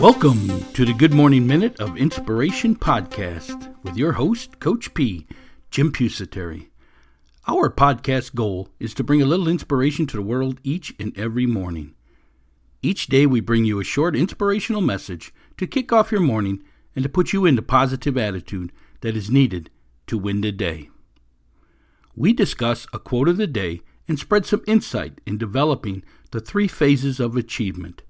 Welcome to the Good Morning Minute of Inspiration podcast with your host, Coach P, Jim Pusateri. Our podcast goal is to bring a little inspiration to the world each and every morning. Each day, we bring you a short inspirational message to kick off your morning and to put you in the positive attitude that is needed to win the day. We discuss a quote of the day and spread some insight in developing the three phases of achievement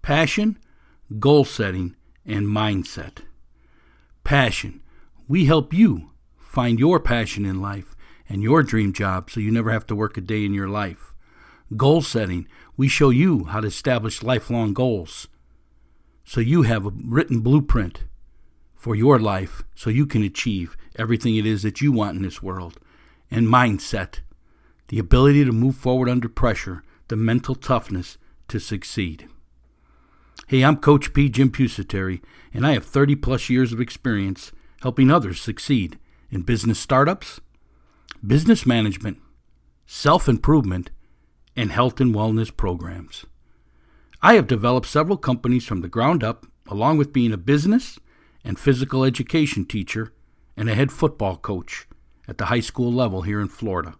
passion, goal setting, and mindset. Passion. We help you find your passion in life and your dream job so you never have to work a day in your life. Goal setting. We show you how to establish lifelong goals so you have a written blueprint for your life so you can achieve everything it is that you want in this world. And mindset. The ability to move forward under pressure, the mental toughness to succeed. Hey, I'm Coach P. Jim Pusateri, and I have 30 plus years of experience helping others succeed in business startups, business management, self improvement, and health and wellness programs. I have developed several companies from the ground up, along with being a business and physical education teacher and a head football coach at the high school level here in Florida.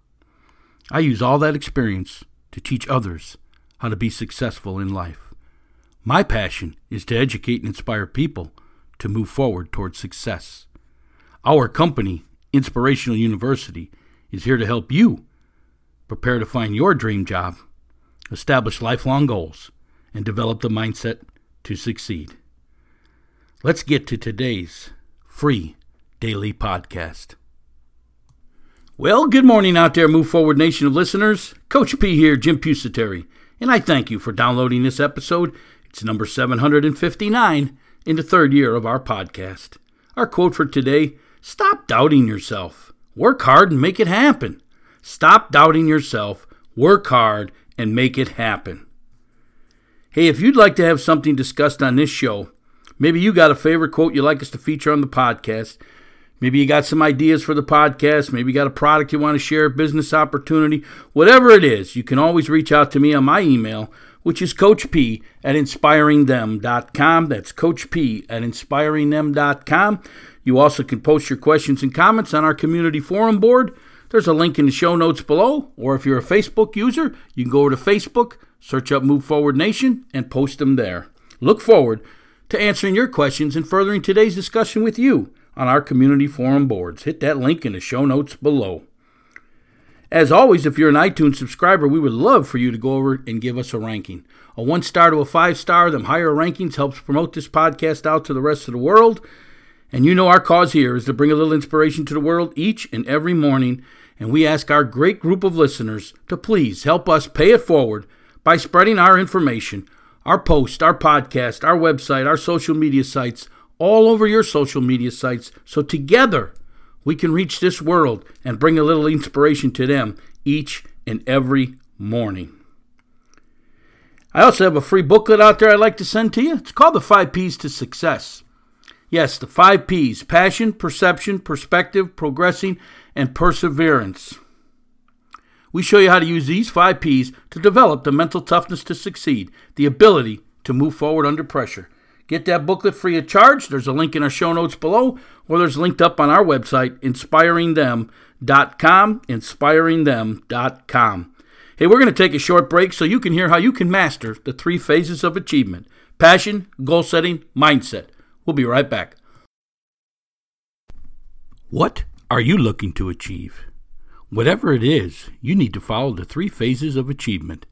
I use all that experience to teach others how to be successful in life. My passion is to educate and inspire people to move forward towards success. Our company, Inspirational University, is here to help you prepare to find your dream job, establish lifelong goals, and develop the mindset to succeed. Let's get to today's free daily podcast. Well, good morning out there, Move Forward Nation of listeners. Coach P here, Jim Pusateri, and I thank you for downloading this episode it's number 759 in the third year of our podcast. Our quote for today Stop doubting yourself. Work hard and make it happen. Stop doubting yourself. Work hard and make it happen. Hey, if you'd like to have something discussed on this show, maybe you got a favorite quote you'd like us to feature on the podcast. Maybe you got some ideas for the podcast. Maybe you got a product you want to share, a business opportunity, whatever it is, you can always reach out to me on my email, which is Coach P at inspiringthem.com. That's Coach P at inspiringthem.com. You also can post your questions and comments on our community forum board. There's a link in the show notes below, or if you're a Facebook user, you can go over to Facebook, search up Move Forward Nation, and post them there. Look forward to answering your questions and furthering today's discussion with you on our community forum boards. Hit that link in the show notes below. As always, if you're an iTunes subscriber, we would love for you to go over and give us a ranking. A one star to a five star, them higher rankings helps promote this podcast out to the rest of the world. And you know our cause here is to bring a little inspiration to the world each and every morning. And we ask our great group of listeners to please help us pay it forward by spreading our information, our post, our podcast, our website, our social media sites, all over your social media sites. So together, we can reach this world and bring a little inspiration to them each and every morning. I also have a free booklet out there I'd like to send to you. It's called The Five P's to Success. Yes, the five P's passion, perception, perspective, progressing, and perseverance. We show you how to use these five P's to develop the mental toughness to succeed, the ability to move forward under pressure, Get that booklet free of charge. There's a link in our show notes below, or there's linked up on our website, inspiringthem.com. Inspiringthem.com. Hey, we're going to take a short break so you can hear how you can master the three phases of achievement passion, goal setting, mindset. We'll be right back. What are you looking to achieve? Whatever it is, you need to follow the three phases of achievement.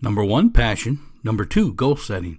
Number one, passion. Number two, goal setting.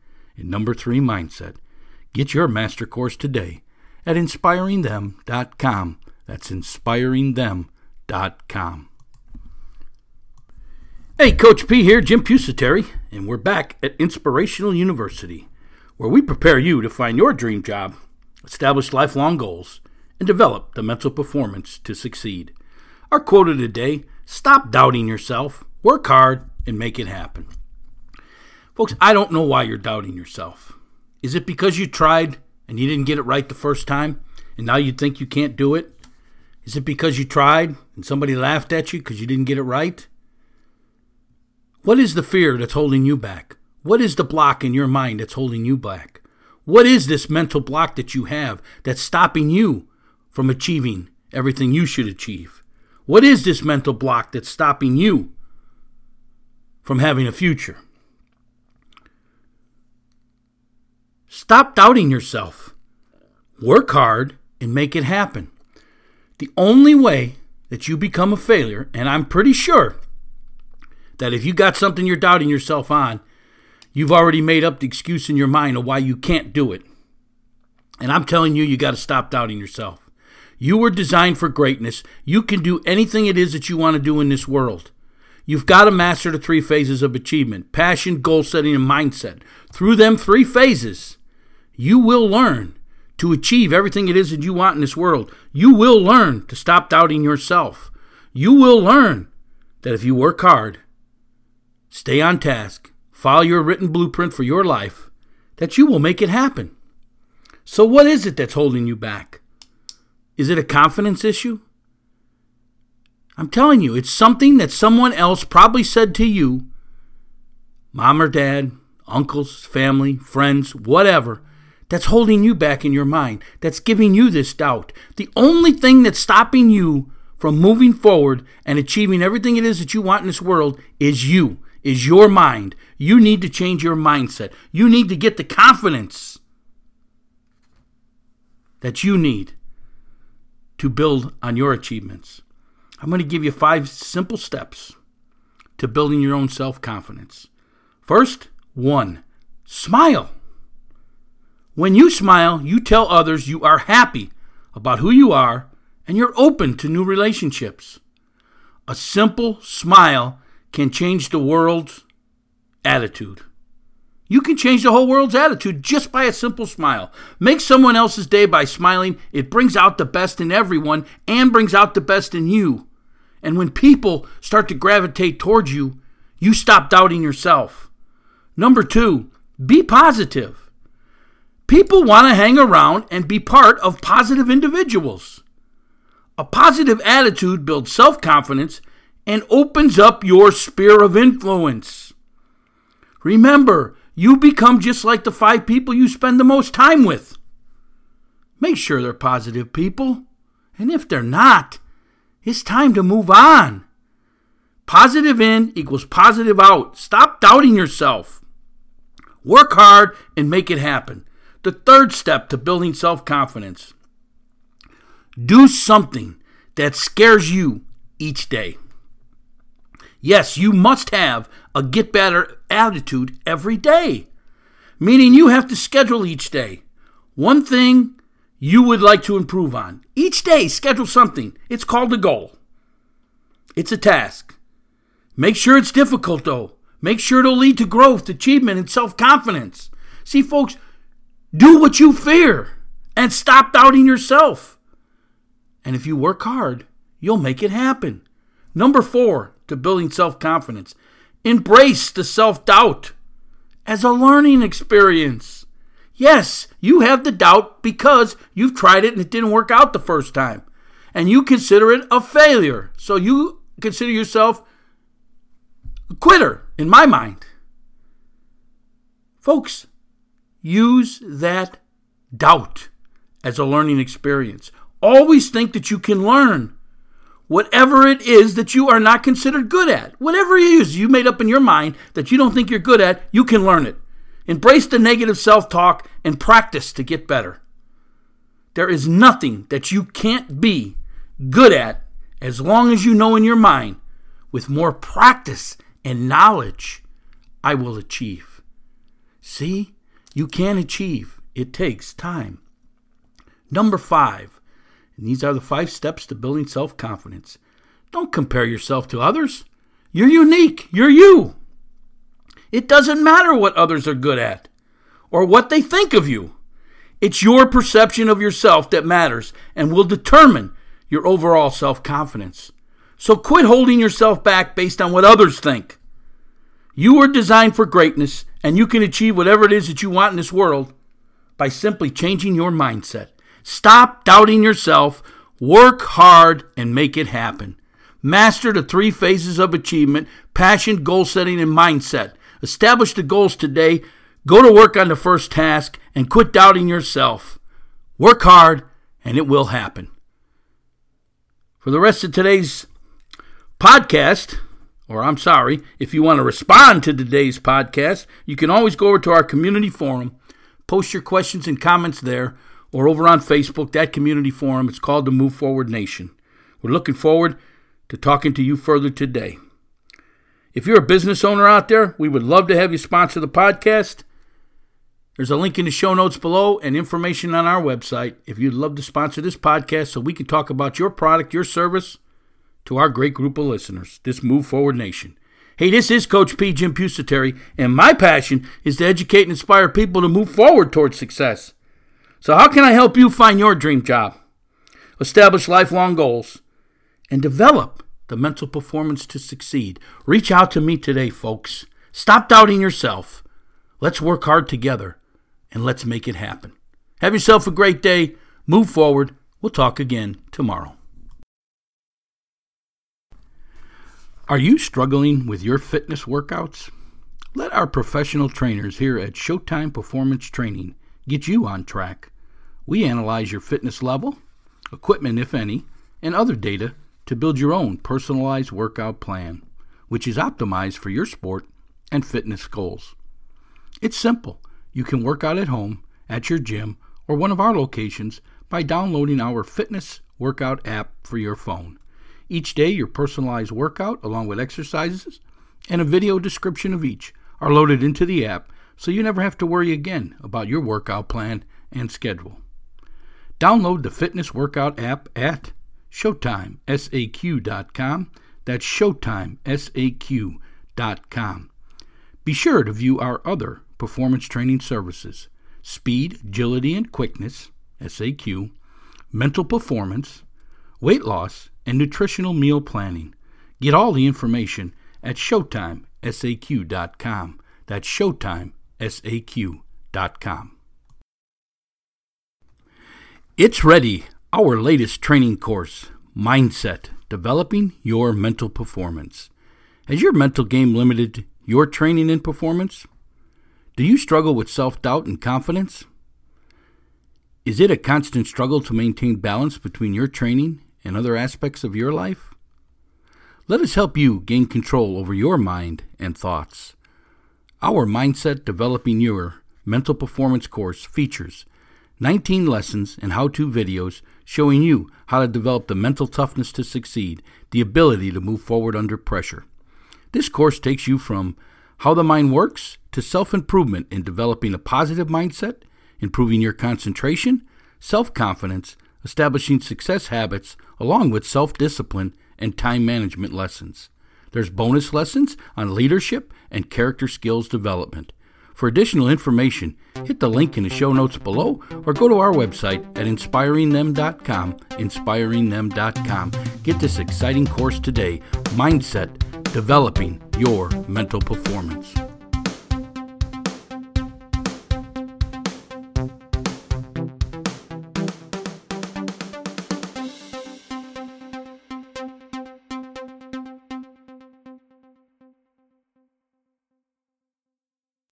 And number three, mindset. Get your master course today at inspiringthem.com. That's inspiringthem.com. Hey, Coach P here, Jim Pusateri, and we're back at Inspirational University, where we prepare you to find your dream job, establish lifelong goals, and develop the mental performance to succeed. Our quote of the day stop doubting yourself, work hard, and make it happen. Folks, I don't know why you're doubting yourself. Is it because you tried and you didn't get it right the first time, and now you think you can't do it? Is it because you tried and somebody laughed at you because you didn't get it right? What is the fear that's holding you back? What is the block in your mind that's holding you back? What is this mental block that you have that's stopping you from achieving everything you should achieve? What is this mental block that's stopping you from having a future? Stop doubting yourself. Work hard and make it happen. The only way that you become a failure, and I'm pretty sure that if you got something you're doubting yourself on, you've already made up the excuse in your mind of why you can't do it. And I'm telling you, you got to stop doubting yourself. You were designed for greatness. You can do anything it is that you want to do in this world. You've got to master the three phases of achievement passion, goal setting, and mindset. Through them three phases, you will learn to achieve everything it is that you want in this world. You will learn to stop doubting yourself. You will learn that if you work hard, stay on task, follow your written blueprint for your life, that you will make it happen. So, what is it that's holding you back? Is it a confidence issue? I'm telling you, it's something that someone else probably said to you mom or dad, uncles, family, friends, whatever that's holding you back in your mind, that's giving you this doubt. The only thing that's stopping you from moving forward and achieving everything it is that you want in this world is you is your mind. You need to change your mindset. You need to get the confidence that you need to build on your achievements. I'm going to give you five simple steps to building your own self confidence. First, one, smile. When you smile, you tell others you are happy about who you are and you're open to new relationships. A simple smile can change the world's attitude. You can change the whole world's attitude just by a simple smile. Make someone else's day by smiling. It brings out the best in everyone and brings out the best in you. And when people start to gravitate towards you, you stop doubting yourself. Number two, be positive. People want to hang around and be part of positive individuals. A positive attitude builds self confidence and opens up your sphere of influence. Remember, you become just like the five people you spend the most time with. Make sure they're positive people. And if they're not, it's time to move on. Positive in equals positive out. Stop doubting yourself. Work hard and make it happen. The third step to building self confidence do something that scares you each day. Yes, you must have a get better attitude every day, meaning you have to schedule each day. One thing you would like to improve on. Each day, schedule something. It's called a goal, it's a task. Make sure it's difficult, though. Make sure it'll lead to growth, achievement, and self confidence. See, folks, do what you fear and stop doubting yourself. And if you work hard, you'll make it happen. Number four, to building self confidence. Embrace the self doubt as a learning experience. Yes, you have the doubt because you've tried it and it didn't work out the first time. and you consider it a failure. So you consider yourself a quitter, in my mind. Folks, use that doubt as a learning experience. Always think that you can learn whatever it is that you are not considered good at. Whatever it is you made up in your mind that you don't think you're good at, you can learn it. Embrace the negative self talk and practice to get better. There is nothing that you can't be good at as long as you know in your mind, with more practice and knowledge, I will achieve. See, you can achieve. It takes time. Number five, and these are the five steps to building self confidence. Don't compare yourself to others. You're unique. You're you. It doesn't matter what others are good at or what they think of you. It's your perception of yourself that matters and will determine your overall self confidence. So quit holding yourself back based on what others think. You were designed for greatness, and you can achieve whatever it is that you want in this world by simply changing your mindset. Stop doubting yourself, work hard, and make it happen. Master the three phases of achievement passion, goal setting, and mindset. Establish the goals today. Go to work on the first task and quit doubting yourself. Work hard, and it will happen. For the rest of today's podcast, or I'm sorry, if you want to respond to today's podcast, you can always go over to our community forum, post your questions and comments there, or over on Facebook, that community forum. It's called the Move Forward Nation. We're looking forward to talking to you further today. If you're a business owner out there, we would love to have you sponsor the podcast. There's a link in the show notes below and information on our website if you'd love to sponsor this podcast so we can talk about your product, your service to our great group of listeners, this Move Forward Nation. Hey, this is Coach P. Jim Pusateri, and my passion is to educate and inspire people to move forward towards success. So, how can I help you find your dream job, establish lifelong goals, and develop the mental performance to succeed? Reach out to me today, folks. Stop doubting yourself. Let's work hard together and let's make it happen. Have yourself a great day. Move forward. We'll talk again tomorrow. Are you struggling with your fitness workouts? Let our professional trainers here at Showtime Performance Training get you on track. We analyze your fitness level, equipment, if any, and other data to build your own personalized workout plan, which is optimized for your sport and fitness goals. It's simple. You can work out at home, at your gym, or one of our locations by downloading our fitness workout app for your phone. Each day, your personalized workout, along with exercises and a video description of each, are loaded into the app so you never have to worry again about your workout plan and schedule. Download the fitness workout app at ShowtimeSAQ.com. That's ShowtimeSAQ.com. Be sure to view our other performance training services speed, agility, and quickness, SAQ, mental performance, weight loss, and nutritional meal planning. Get all the information at ShowtimeSAQ.com. That's ShowtimeSAQ.com. It's ready, our latest training course, Mindset Developing Your Mental Performance. Has your mental game limited your training and performance? Do you struggle with self doubt and confidence? Is it a constant struggle to maintain balance between your training and other aspects of your life? Let us help you gain control over your mind and thoughts. Our Mindset Developing Your Mental Performance course features 19 lessons and how to videos showing you how to develop the mental toughness to succeed, the ability to move forward under pressure. This course takes you from how the mind works to self improvement in developing a positive mindset, improving your concentration, self confidence, establishing success habits, along with self discipline and time management lessons. There's bonus lessons on leadership and character skills development. For additional information, hit the link in the show notes below or go to our website at inspiringthem.com. Inspiringthem.com. Get this exciting course today Mindset Developing Your Mental Performance.